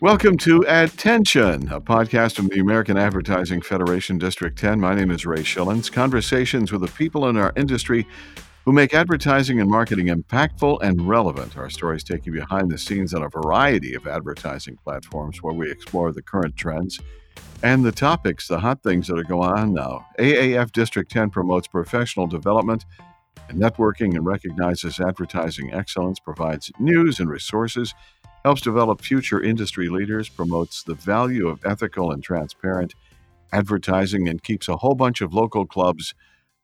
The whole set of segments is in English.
Welcome to Attention, a podcast from the American Advertising Federation District 10. My name is Ray Schillens. Conversations with the people in our industry who make advertising and marketing impactful and relevant. Our stories take you behind the scenes on a variety of advertising platforms where we explore the current trends and the topics, the hot things that are going on now. AAF District 10 promotes professional development and networking and recognizes advertising excellence, provides news and resources helps develop future industry leaders, promotes the value of ethical and transparent advertising, and keeps a whole bunch of local clubs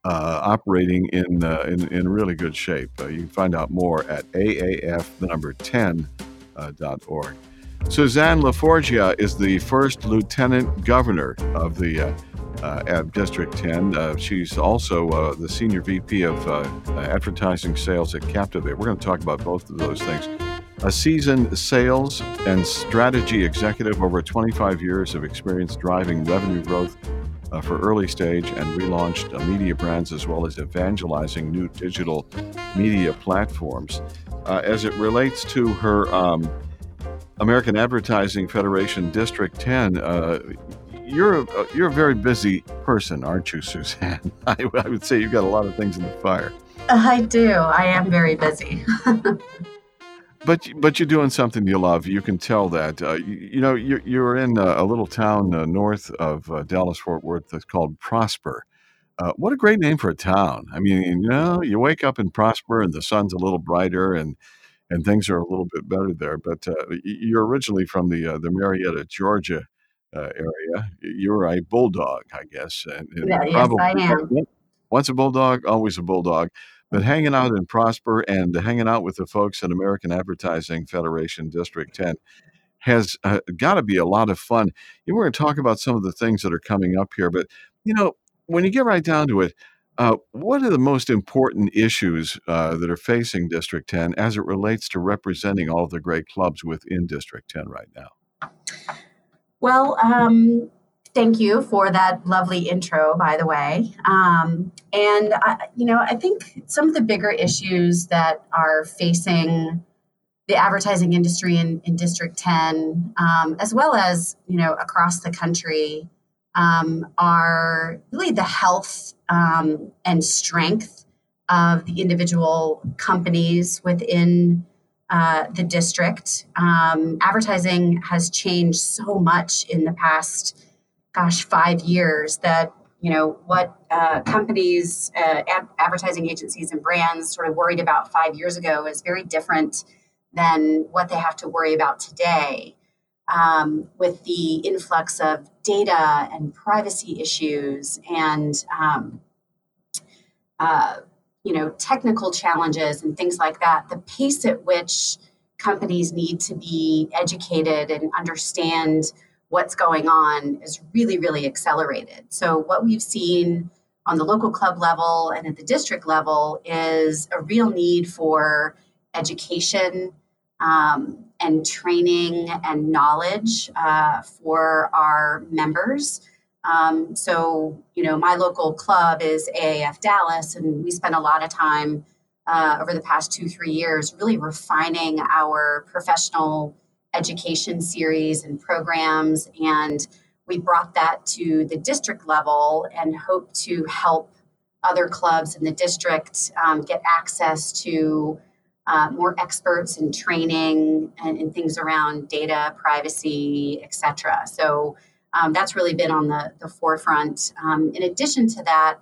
uh, operating in, uh, in, in really good shape. Uh, you can find out more at aaf the number 10 uh, dot org. Suzanne LaForgia is the first lieutenant governor of the uh, uh, District 10. Uh, she's also the senior VP of advertising sales at Captivate. We're going to talk about both of those things a seasoned sales and strategy executive over 25 years of experience driving revenue growth uh, for early stage and relaunched uh, media brands as well as evangelizing new digital media platforms. Uh, as it relates to her um, American Advertising Federation District 10, uh, you're a, you're a very busy person, aren't you, Suzanne? I, I would say you've got a lot of things in the fire. I do. I am very busy. But but you're doing something you love. You can tell that. Uh, you, you, know, you're, you're in a, a little town uh, north of uh, Dallas Fort Worth that's called Prosper. Uh, what a great name for a town. I mean, you know, you wake up in Prosper and the sun's a little brighter and and things are a little bit better there. But uh, you're originally from the uh, the Marietta, Georgia area. You're a bulldog, I guess. And, and yeah, yes, I am. Once a bulldog, always a bulldog but hanging out in Prosper and hanging out with the folks at American Advertising Federation District 10 has uh, got to be a lot of fun. You were going to talk about some of the things that are coming up here, but you know, when you get right down to it, uh, what are the most important issues uh, that are facing District 10 as it relates to representing all of the great clubs within District 10 right now? Well, um, thank you for that lovely intro, by the way. Um, and, I, you know, I think some of the bigger issues that are facing the advertising industry in, in District 10, um, as well as, you know, across the country, um, are really the health um, and strength of the individual companies within uh, the district. Um, advertising has changed so much in the past gosh, five years that you know what uh, companies, uh, ad- advertising agencies, and brands sort of worried about five years ago is very different than what they have to worry about today. Um, with the influx of data and privacy issues and um, uh, you know technical challenges and things like that, the pace at which companies need to be educated and understand what's going on is really, really accelerated. So, what we've seen on the local club level and at the district level is a real need for education um, and training and knowledge uh, for our members. Um, so, you know, my local club is AAF Dallas, and we spend a lot of time uh, over the past two, three years really refining our professional education series and programs. And we brought that to the district level and hope to help other clubs in the district um, get access to uh, more experts in training and, and, things around data, privacy, etc. So um, that's really been on the, the forefront. Um, in addition to that,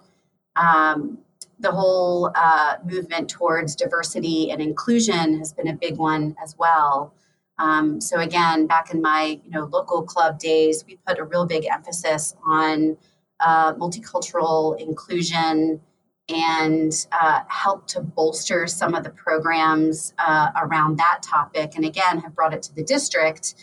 um, the whole uh, movement towards diversity and inclusion has been a big one as well. Um, so again, back in my you know local club days, we put a real big emphasis on uh, multicultural inclusion and uh, help to bolster some of the programs uh, around that topic. And again, have brought it to the district.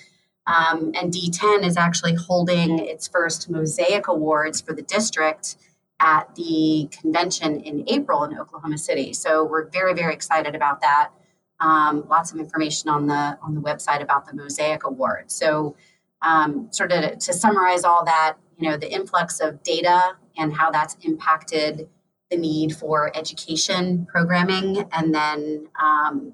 Um, and D10 is actually holding its first Mosaic Awards for the district at the convention in April in Oklahoma City. So we're very, very excited about that. Um, lots of information on the on the website about the Mosaic Award. So, um, sort of to, summarize all that, you know, the influx of data and how that's impacted the need for education programming, and then um,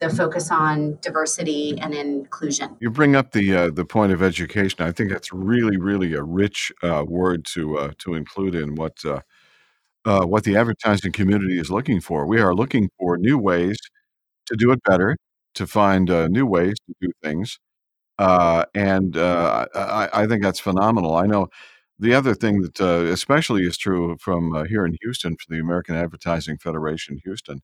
the focus on diversity and inclusion. You bring up the uh, the point of education. I think that's really, really a rich uh, word to uh, to include in what uh, uh, what the advertising community is looking for. We are looking for new ways to do it better, to find uh, new ways to do things, and I, I, think that's phenomenal. I know. The other thing that especially is true from here in Houston, for the American Advertising Federation, Houston,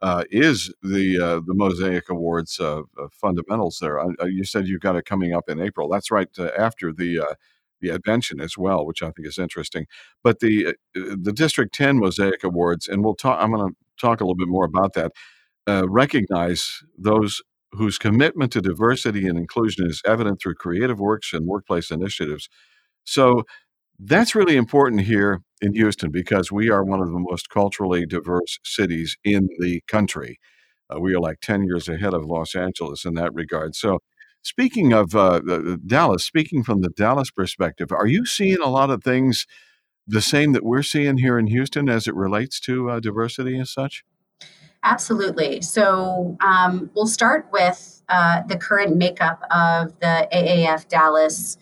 uh, is the uh, the Mosaic Awards uh, uh fundamentals. There, uh, you said you've got it coming up in April. That's right uh, after the the Advention as well, which I think is interesting. But the the District Ten Mosaic Awards, and we'll talk. I'm going to talk a little bit more about that. Recognize those whose commitment to diversity and inclusion is evident through creative works and workplace initiatives. So that's really important here in Houston because we are one of the most culturally diverse cities in the country. Uh, we are like 10 years ahead of Los Angeles in that regard. So, speaking of uh, Dallas, speaking from the Dallas perspective, are you seeing a lot of things the same that we're seeing here in Houston as it relates to uh, diversity and such? Absolutely. So, um, we'll start with uh, the current makeup of the AAF Dallas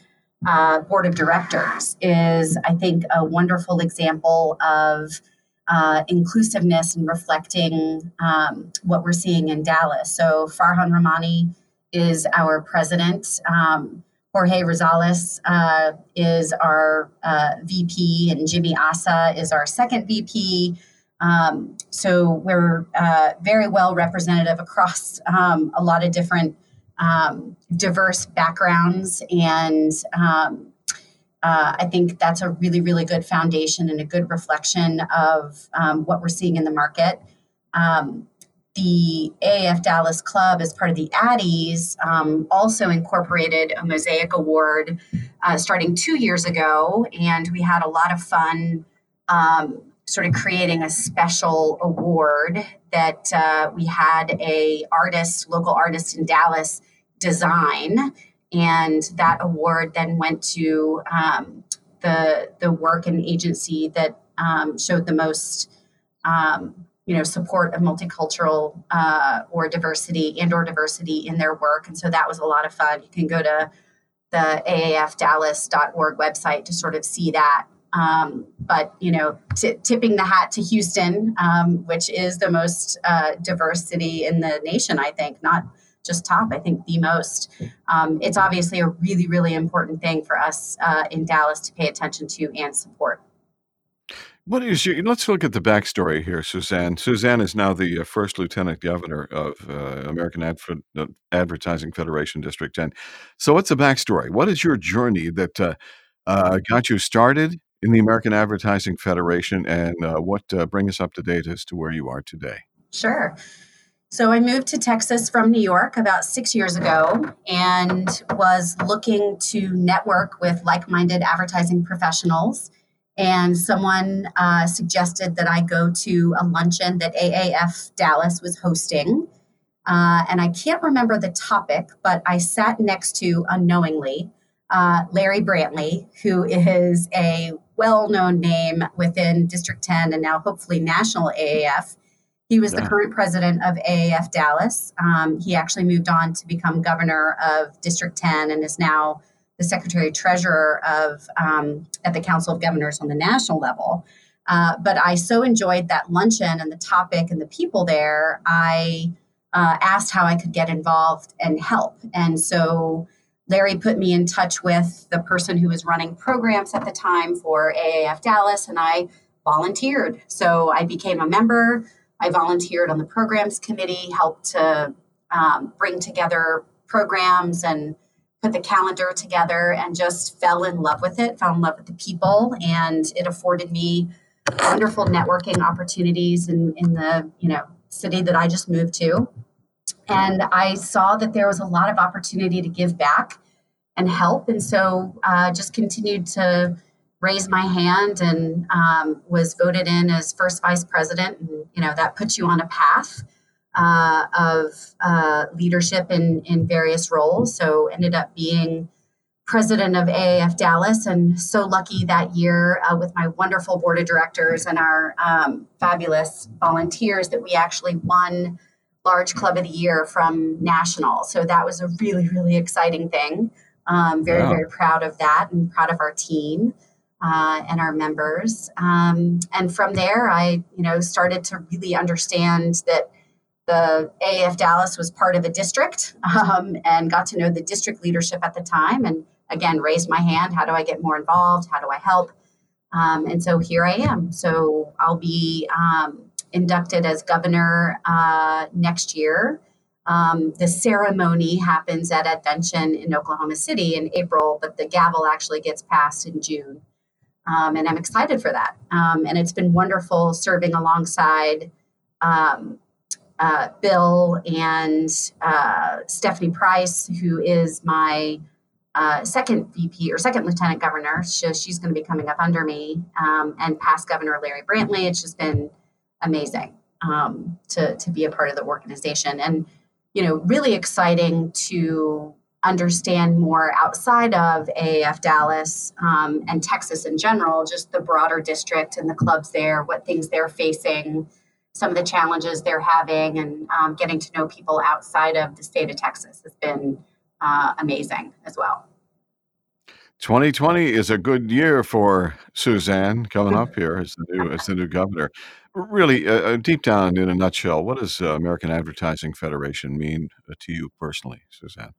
uh, board of directors is, I think, a wonderful example of uh, inclusiveness and reflecting um, what we're seeing in Dallas. So Farhan Rahmani is our president. Um, Jorge Rosales uh, is our uh, VP, and Jimmy Asa is our second VP. Um, so we're uh, very well representative across um, a lot of different um, diverse backgrounds. And um, uh, I think that's a really, really good foundation and a good reflection of um, what we're seeing in the market. Um, the AAF Dallas Club, as part of the ADDYs, also incorporated a Mosaic Award uh, starting two years ago, and we had a lot of fun um, sort of creating a special award that uh, we had a artist, local artist in Dallas, design, and that award then went to um, the the work and agency that um, showed the most. Um, you know support of multicultural uh, or diversity and or diversity in their work. And so that was a lot of fun. You can go to the aafdallas.org website to sort of see that um, but you know, t- tipping the hat to Houston, um, which is the most uh, diverse city in the nation, I think, not just top, I think the most. Um, it's obviously a really, really important thing for us uh, in Dallas to pay attention to and support. What is your, let's look at the backstory here, Suzanne. Suzanne is now the uh, first lieutenant governor of uh, American uh, Advertising Federation District 10. So, what's the backstory? What is your journey that uh, uh, got you started in the American Advertising Federation, and uh, what uh, bring us up to date as to where you are today? Sure. So I moved to Texas from New York about six years ago and was looking to network with like minded advertising professionals. And someone uh, suggested that I go to a luncheon that AAF Dallas was hosting. Uh, and I can't remember the topic, but I sat next to unknowingly uh, Larry Brantley, who is a well known name within District 10 and now hopefully national AAF. He was yeah. the current president of AAF Dallas. Um, he actually moved on to become governor of District 10 and is now the secretary treasurer of um, at the Council of Governors on the national level. Uh, but I so enjoyed that luncheon and the topic and the people there. I uh, asked how I could get involved and help, and so Larry put me in touch with the person who was running programs at the time for AAF Dallas, and I volunteered. So I became a member. I volunteered on the programs committee, helped to um, bring together programs and put the calendar together, and just fell in love with it, fell in love with the people, and it afforded me wonderful networking opportunities in, in the you know city that I just moved to. And I saw that there was a lot of opportunity to give back and help. And so uh, just continued to raise my hand and um, was voted in as first vice president. And, you know, that puts you on a path uh, of uh, leadership in, in various roles. So ended up being president of AAF Dallas and so lucky that year uh, with my wonderful board of directors and our um, fabulous volunteers that we actually won large club of the year from national. So that was a really, really exciting thing. Um, very, wow. very proud of that and proud of our team uh, and our members. Um, and from there, I, you know, started to really understand that the AAF Dallas was part of a district um, and got to know the district leadership at the time. And again, raised my hand. How do I get more involved? How do I help? Um, and so here I am. So I'll be um, inducted as governor uh, next year. Um, the ceremony happens at Advention in Oklahoma City in April, but the gavel actually gets passed in June. Um, and I'm excited for that. Um, and it's been wonderful serving alongside um, uh, Bill and uh, Stephanie Price, who is my uh, second VP or second Lieutenant Governor. So she's going to be coming up under me, um, and past Governor Larry Brantley. It's just been amazing um, to to be a part of the organization, and you know, really exciting to understand more outside of AAF Dallas um, and Texas in general, just the broader district and the clubs there, what things they're facing, some of the challenges they're having, and um, getting to know people outside of the state of Texas has been uh, amazing as well. 2020 is a good year for Suzanne coming up here as the new as the new governor. Really, uh, uh, deep down in a nutshell, what does uh, American Advertising Federation mean uh, to you personally, Suzanne?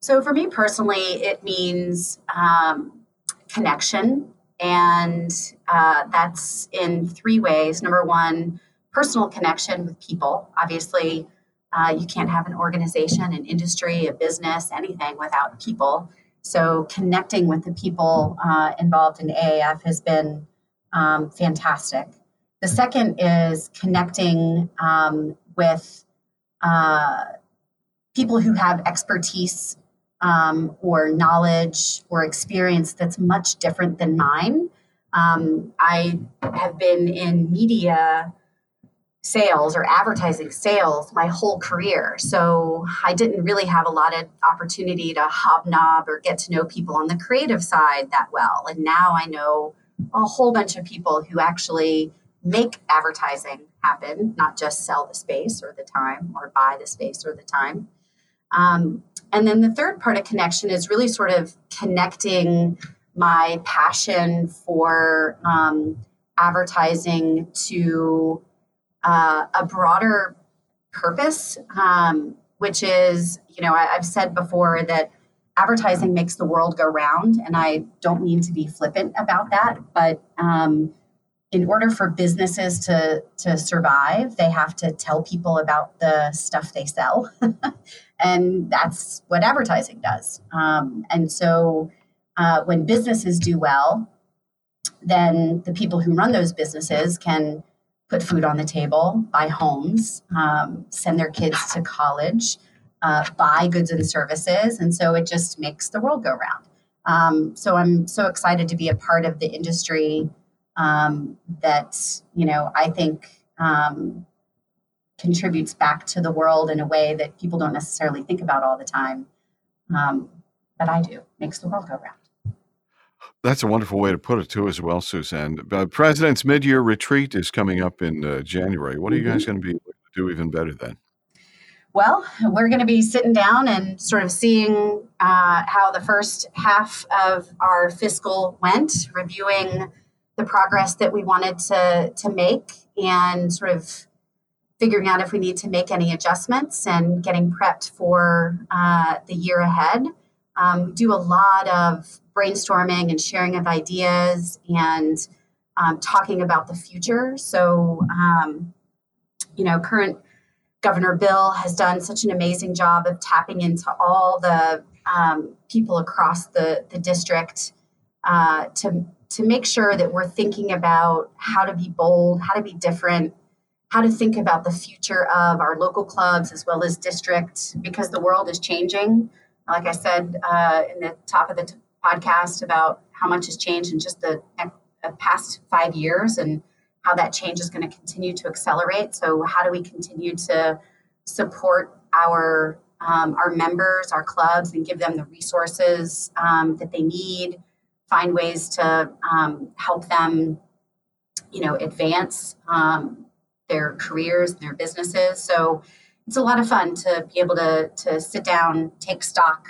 So, for me personally, it means um, connection, and uh, that's in three ways. Number one, personal connection with people. Obviously, uh, you can't have an organization, an industry, a business, anything without people. So, connecting with the people uh, involved in AAF has been um, fantastic. The second is connecting um, with uh, people who have expertise um, or knowledge or experience that's much different than mine. Um, I have been in media sales or advertising sales my whole career. So I didn't really have a lot of opportunity to hobnob or get to know people on the creative side that well. And now I know a whole bunch of people who actually make advertising happen, not just sell the space or the time or buy the space or the time. Um, and then the third part of connection is really sort of connecting my passion for um, advertising to uh, a broader purpose, um, which is, you know, I, have said before that advertising makes the world go round, and I don't mean to be flippant about that, but um, in order for businesses to to survive, they have to tell people about the stuff they sell, and that's what advertising does. Um, and so, uh, when businesses do well, then the people who run those businesses can put food on the table, buy homes, um, send their kids to college, uh, buy goods and services. And so it just makes the world go round. Um, so I'm so excited to be a part of the industry um, that, you know, I think um, contributes back to the world in a way that people don't necessarily think about all the time. Um, but I do, makes the world go round. That's a wonderful way to put it, too, as well, Suzanne. Uh, President's mid year retreat is coming up in uh, January. What are you guys mm-hmm. going to be able to do even better then? Well, we're going to be sitting down and sort of seeing uh, how the first half of our fiscal went, reviewing the progress that we wanted to, to make, and sort of figuring out if we need to make any adjustments and getting prepped for uh, the year ahead. Um, do a lot of brainstorming and sharing of ideas and um, talking about the future. So, um, you know, current Governor Bill has done such an amazing job of tapping into all the um, people across the, the district uh, to, to make sure that we're thinking about how to be bold, how to be different, how to think about the future of our local clubs as well as district because the world is changing. Like I said uh, in the top of the t- podcast about how much has changed in just the, the past five years and how that change is going to continue to accelerate. So, how do we continue to support our um, our members, our clubs, and give them the resources um, that they need? Find ways to um, help them, you know, advance um, their careers, their businesses. So, it's a lot of fun to be able to to sit down, take stock,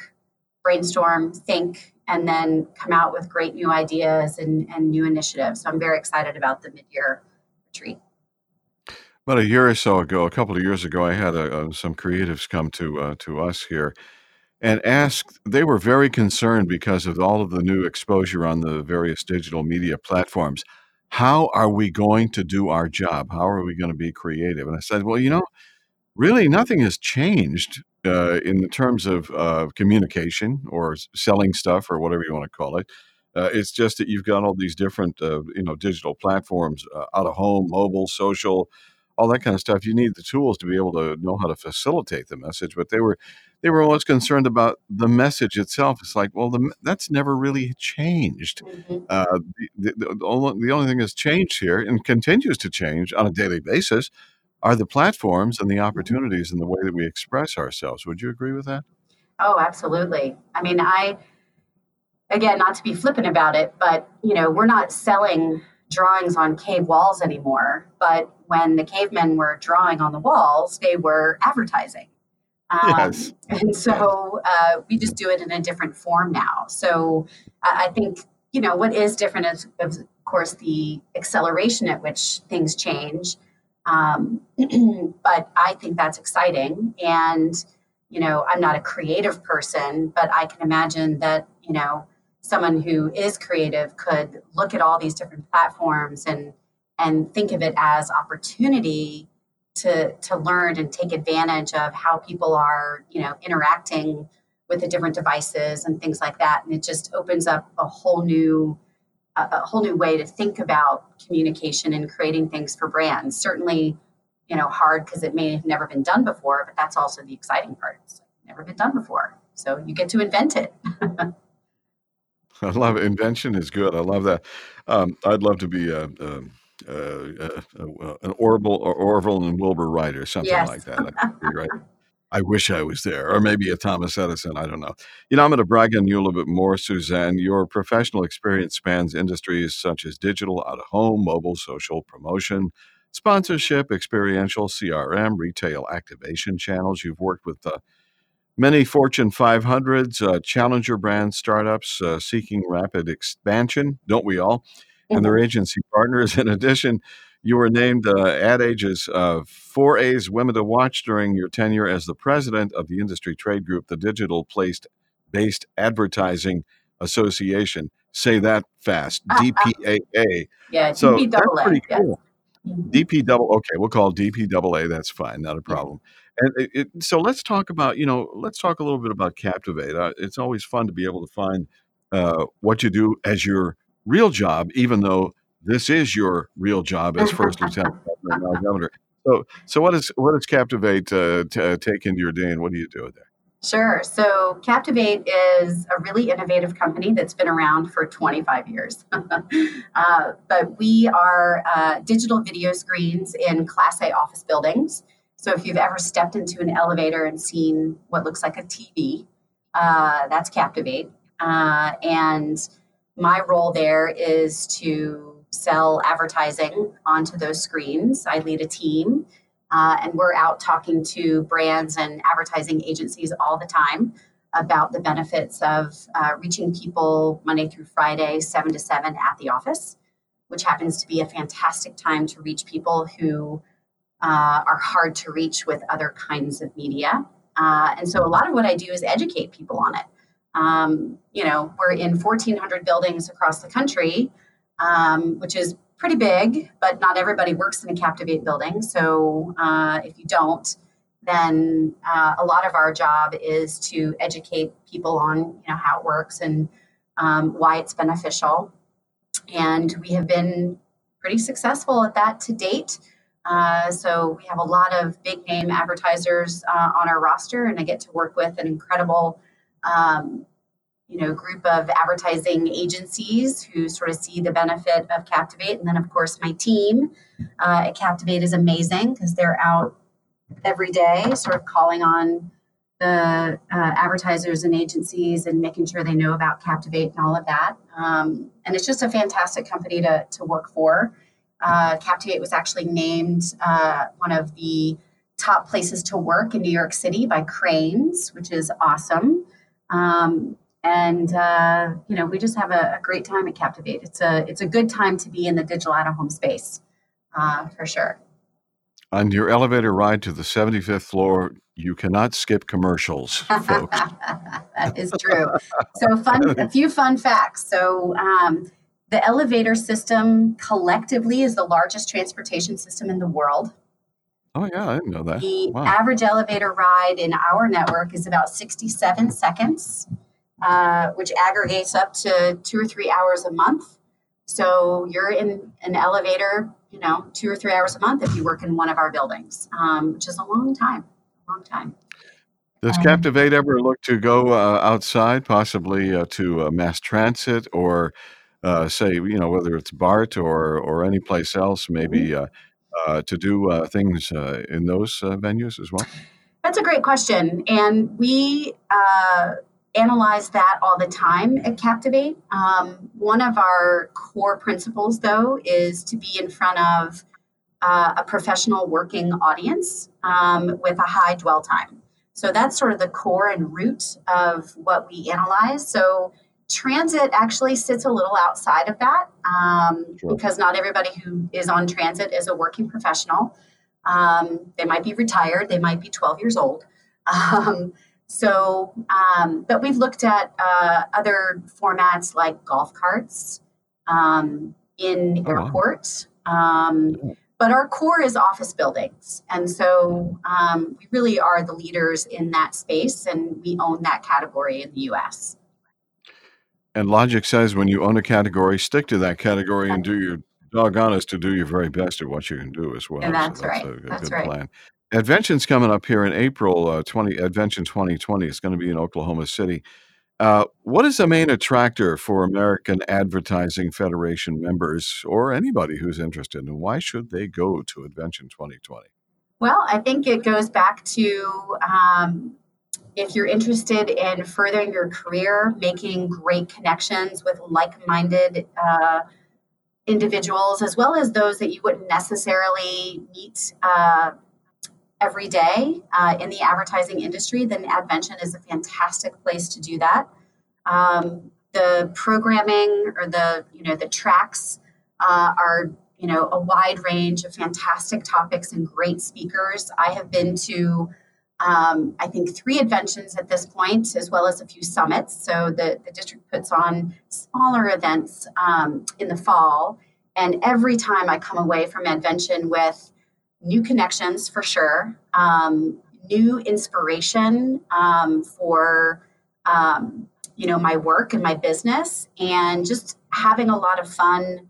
brainstorm, think, and then come out with great new ideas and, and new initiatives. So I'm very excited about the mid-year retreat. About a year or so ago, a couple of years ago, I had a, a, some creatives come to uh, to us here and asked. They were very concerned because of all of the new exposure on the various digital media platforms. How are we going to do our job? How are we going to be creative? And I said, well, you know, really nothing has changed uh, in terms of uh, communication or selling stuff or whatever you want to call it. Uh, it's just that you've got all these different, uh, you know, digital platforms, uh, out of home, mobile, social, all that kind of stuff. You need the tools to be able to know how to facilitate the message. But they were, they were always concerned about the message itself. It's like, well, the, that's never really changed. Mm-hmm. Uh, the, the, the, only, the only thing that's changed here and continues to change on a daily basis are the platforms and the mm-hmm. opportunities and the way that we express ourselves. Would you agree with that? Oh, absolutely. I mean, I, again, not to be flippant about it, but, you know, we're not selling drawings on cave walls anymore. But when the cavemen were drawing on the walls, they were advertising. Um, yes. And so uh, we just do it in a different form now. So I think, you know, what is different is, of course, the acceleration at which things change um, but I think that's exciting. And, you know, I'm not a creative person, but I can imagine that, you know, someone who is creative could look at all these different platforms and and think of it as opportunity to to learn and take advantage of how people are, you know, interacting with the different devices and things like that. And it just opens up a whole new a, whole new way to think about communication and creating things for brands. Certainly, you know, hard because it may have never been done before, but that's also the exciting part. It's never been done before. So you get to invent it. I love it. Invention is good. I love that. Um, I'd love to be a, a, a, an Orville or Orville and Wilbur writer, something yes. like that. right. I wish I was there, or maybe a Thomas Edison. I don't know. You know, I'm going to brag on you a little bit more, Suzanne. Your professional experience spans industries such as digital, out of home, mobile, social, promotion, sponsorship, experiential, CRM, retail activation channels. You've worked with uh, many Fortune 500s, uh, challenger brand startups uh, seeking rapid expansion, don't we all? And their mm-hmm. agency partners. In addition, you were named uh, Ad Age's uh, 4A's Women to Watch during your tenure as the president of the industry trade group, the Digital Place Based Advertising Association. Say that fast. DPAA. Yeah, so DPAA. That's pretty cool. Yes. Mm-hmm. DP double. Okay, we'll call DPAA. That's fine. Not a problem. And it, it, so let's talk about you know let's talk a little bit about Captivate. Uh, it's always fun to be able to find uh, what you do as your real job, even though this is your real job as first lieutenant governor, governor. So, so what is what does Captivate uh, t- uh, take into your day, and what do you do there? Sure. So, Captivate is a really innovative company that's been around for 25 years. uh, but we are uh, digital video screens in Class A office buildings. So, if you've ever stepped into an elevator and seen what looks like a TV, uh, that's Captivate. Uh, and my role there is to sell advertising onto those screens. I lead a team, uh, and we're out talking to brands and advertising agencies all the time about the benefits of uh, reaching people Monday through Friday, 7 to 7 at the office, which happens to be a fantastic time to reach people who uh, are hard to reach with other kinds of media. Uh, and so a lot of what I do is educate people on it. Um, you know, we're in 1,400 buildings across the country um, which is pretty big, but not everybody works in a Captivate building. So uh, if you don't, then uh, a lot of our job is to educate people on you know how it works and um, why it's beneficial. And we have been pretty successful at that to date. Uh, so we have a lot of big name advertisers uh, on our roster, and I get to work with an incredible um, you know group of advertising agencies who sort of see the benefit of captivate. And then of course my team uh, at captivate is amazing because they're out every day sort of calling on the uh, advertisers and agencies and making sure they know about captivate and all of that. Um, and it's just a fantastic company to, to work for. Uh, captivate was actually named uh, one of the top places to work in New York City by Crain's, which is awesome. Um, and uh, you know, we just have a, a, great time at Captivate. It's a it's a good time to be in the digital out of home space, uh, for sure. On your elevator ride to the 75th floor, you cannot skip commercials, folks. that is true. So, fun, a few fun facts. So, um, the elevator system collectively is the largest transportation system in the world. Oh, yeah, I didn't know that. The wow. average elevator ride in our network is about 67 seconds, uh, which aggregates up to two or three hours a month. So you're in an elevator, you know, two or three hours a month if you work in one of our buildings, um, which is a long time, a long time. Does um, Captivate ever look to go uh, outside, possibly uh, to uh, mass transit or uh, say, you know, whether it's BART or or any place else, maybe mm-hmm. uh, uh, to do uh, things uh, in those uh, venues as well? That's a great question, and we uh, analyze that all the time at Captivate. Um, one of our core principles, though, is to be in front of a professional working audience um, with a high dwell time. So that's sort of the core and root of what we analyze. So transit actually sits a little outside of that um, sure. because not everybody who is on transit is a working professional. Um, they might be retired, they might be 12 years old. Um, so, um, but we've looked at uh, other formats like golf carts um, in oh, airports. Um, but our core is office buildings. And so we really are the leaders in that space, and we own that category in the US. And logic says when you own a category, stick to that category and do your doggone us to do your very best at what you can do as well. And that's, so that's right. A, a that's good right. plan. Advention's coming up here in April uh, 20, Advention 2020. It's going to be in Oklahoma City. Uh, what is the main attractor for American Advertising Federation members or anybody who's interested, and why should they go to Advention 2020? Well, I think it goes back to um, if you're interested in furthering your career, making great connections with like minded uh, individuals, as well as those that you wouldn't necessarily meet uh, every day uh, in the advertising industry, then Advention is a fantastic place to do that. Um, the programming or the you know the tracks uh, are you know a wide range of fantastic topics and great speakers. I have been to um, I think three adventions at this point, as well as a few summits. So the, the district puts on smaller events um, in the fall. And every time I come away from Advention with new connections for sure, um, new inspiration um, for um, you know my work and my business, and just having a lot of fun.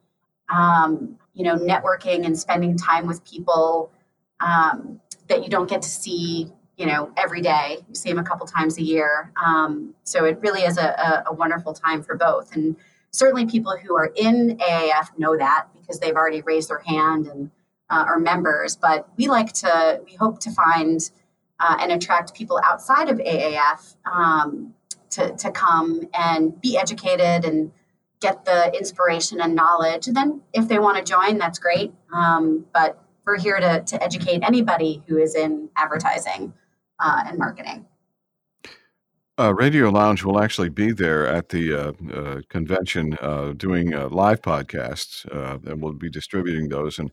Um, you know, networking and spending time with people that you don't get to see you know, every day. You see them a couple times a year. Um, so it really is a, a, a, wonderful time for both. And certainly people who are in AAF know that because they've already raised their hand and uh, are members. But we like to, we hope to find uh, and attract people outside of AAF um, to, to come and be educated and get the inspiration and knowledge. And then if they want to join, that's great. Um, but we're here to, to educate anybody who is in advertising uh, and marketing. Uh, Radio Lounge will actually be there at the uh, uh, convention uh, doing uh, live podcasts, and we'll be distributing those. And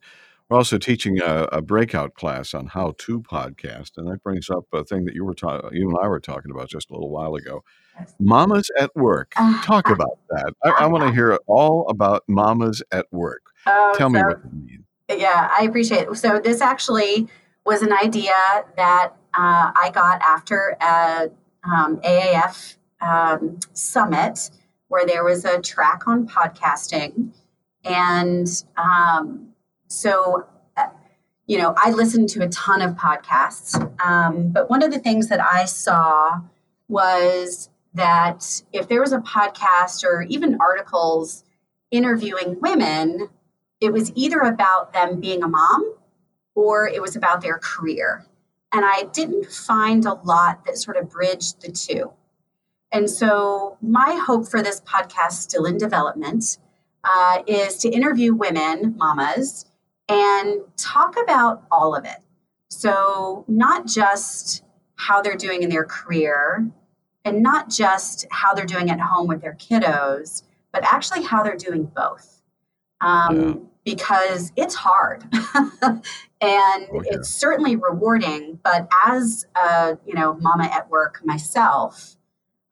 we're also teaching a, a, breakout class on how to podcast, and that brings up a thing that you were ta- you and I were talking about just a little while ago. Mamas at work. Talk about that. I, I want to hear all about mamas at work. Oh, Tell so, me what you mean. Yeah, I appreciate it. So this actually was an idea that uh, I got after a um, AAF um, summit where there was a track on podcasting. And um, so, uh, you know, I listened to a ton of podcasts. Um, but one of the things that I saw was that if there was a podcast or even articles interviewing women, it was either about them being a mom or it was about their career. And I didn't find a lot that sort of bridged the two. And so, my hope for this podcast, still in development, uh, is to interview women, mamas, and talk about all of it. So, not just how they're doing in their career and not just how they're doing at home with their kiddos, but actually how they're doing both. Um, yeah. Because it's hard and oh, yeah. it's certainly rewarding. But as a you know mama at work myself,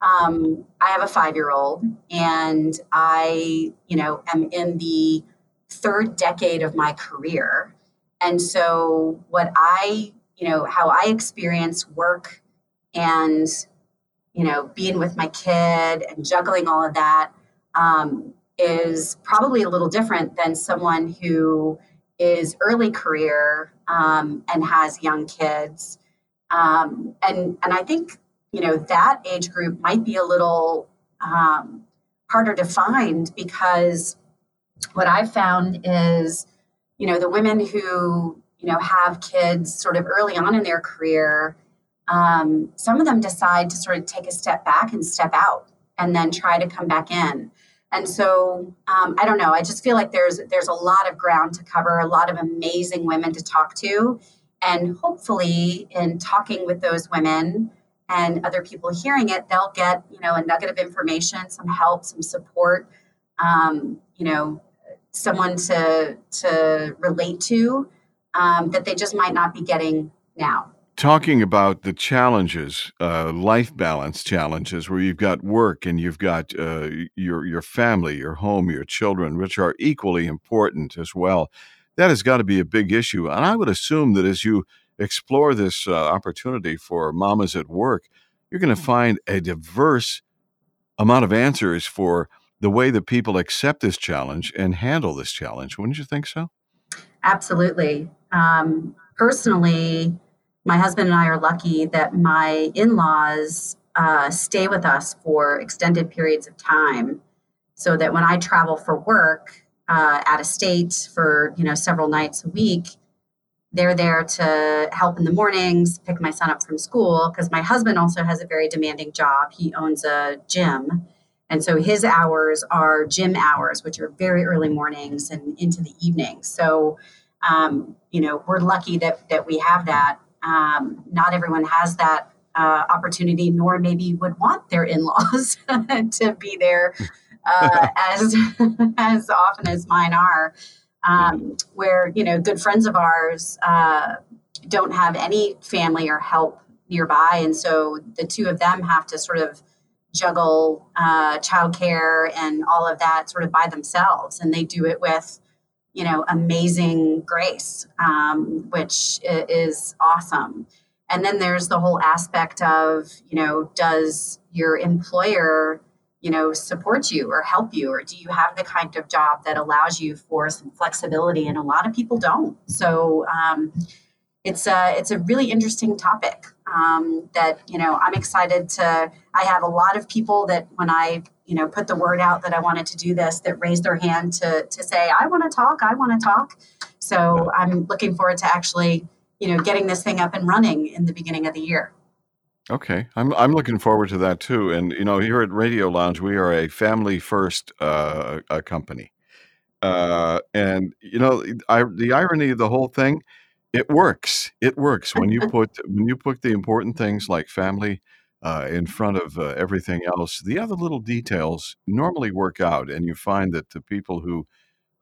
um, I have a five year old, and I you know am in the third decade of my career. And so, what I, you know, how I experience work and, you know, being with my kid and juggling all of that um, is probably a little different than someone who is early career um, and has young kids. Um, and, and I think, you know, that age group might be a little um, harder to find because what I've found is, you know, the women who, you know, have kids sort of early on in their career, um, some of them decide to sort of take a step back and step out and then try to come back in. And so um, I don't know. I just feel like there's there's a lot of ground to cover, a lot of amazing women to talk to, and hopefully, in talking with those women and other people hearing it, they'll get you know a nugget of information, some help, some support, um, you know, someone to to relate to um, that they just might not be getting now. Talking about the challenges, uh, life balance challenges, where you've got work and you've got uh, your your family, your home, your children, which are equally important as well. That has got to be a big issue, and I would assume that as you explore this uh, opportunity for mamas at work, you're going to find a diverse amount of answers for the way that people accept this challenge and handle this challenge. Wouldn't you think so? Absolutely. Um, personally, my husband and I are lucky that my in laws uh, stay with us for extended periods of time so that when I travel for work uh, out of state for you know several nights a week, they're there to help in the mornings, pick my son up from school because my husband also has a very demanding job. He owns a gym and so his hours are gym hours, which are very early mornings and into the evening. So, um, you know, we're lucky that that we have that. Um, not everyone has that uh, opportunity, nor maybe would want their in-laws to be there uh, as as often as mine are. Um, where you know, good friends of ours uh, don't have any family or help nearby, and so the two of them have to sort of juggle uh, childcare and all of that sort of by themselves, and they do it with you know amazing grace, um, which is awesome. And then there's the whole aspect of you know does your employer you know support you or help you? Or do you have the kind of job that allows you for some flexibility? And a lot of people don't. So um, it's a it's a really interesting topic um, that you know I'm excited to. I have a lot of people that when I you know put the word out that I wanted to do this that raised their hand to to say I want to talk, I want to talk. So I'm looking forward to actually you know getting this thing up and running in the beginning of the year. Okay, I'm I'm looking forward to that too. And you know, here at Radio Lounge, we are a family first uh, a company, uh, and you know, I, the irony of the whole thing it works. It works when you put when you put the important things like family uh, in front of uh, everything else. The other little details normally work out, and you find that the people who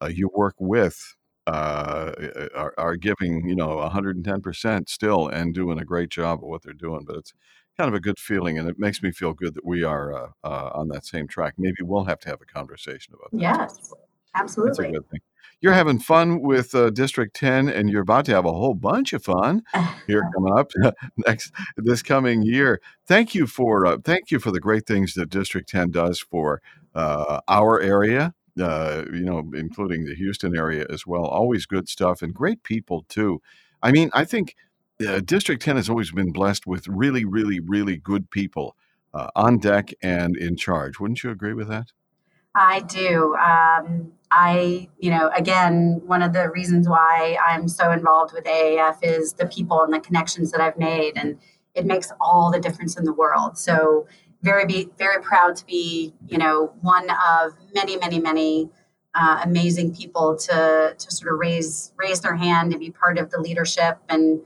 uh, you work with uh, are, are, giving you know 110 percent still and doing a great job of what they're doing. But it's kind of a good feeling, and it makes me feel good that we are uh, uh, on that same track. Maybe we'll have to have a conversation about that. Yes, absolutely. That's a good thing you're having fun with uh, District 10, and you're about to have a whole bunch of fun here coming up next this coming year. Thank you for uh, thank you for the great things that District 10 does for uh, our area. Uh, you know, including the Houston area as well. Always good stuff and great people too. I mean, I think uh, District 10 has always been blessed with really, really, really good people uh, on deck and in charge. Wouldn't you agree with that? I do. Um, I, you know, again, one of the reasons why I'm so involved with AAF is the people and the connections that I've made, and it makes all the difference in the world. So, very, be, very proud to be, you know, one of many, many, many uh, amazing people to to sort of raise raise their hand and be part of the leadership and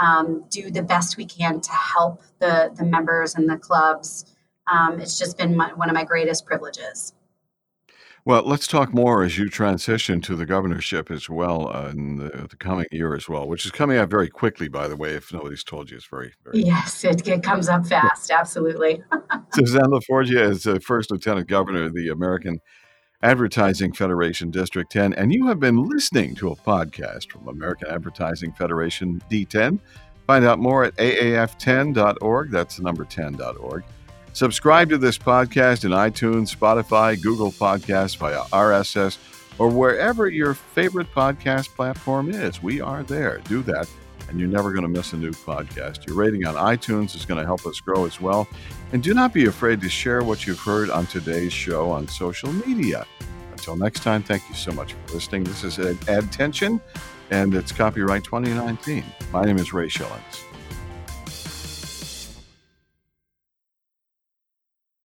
um, do the best we can to help the, the members and the clubs. Um, it's just been my, one of my greatest privileges. Well, let's talk more as you transition to the governorship as well uh, in the, the, coming year as well, which is coming up very quickly, by the way. If nobody's told you, it's very, very. Yes, it, it comes up fast. Absolutely. Suzanne LaForgia is the first lieutenant governor of the American Advertising Federation District 10, and you have been listening to a podcast from American Advertising Federation D10. Find out more at aaf10.org. That's the number 10.org. Subscribe to this podcast in iTunes, Spotify, Google Podcasts via RSS, or wherever your favorite podcast platform is. We are there. Do that, and you're never going to miss a new podcast. Your rating on iTunes is going to help us grow as well. And do not be afraid to share what you've heard on today's show on social media. Until next time, thank you so much for listening. This is Ad Tension, and it's copyright 2019. My name is Ray Schilens.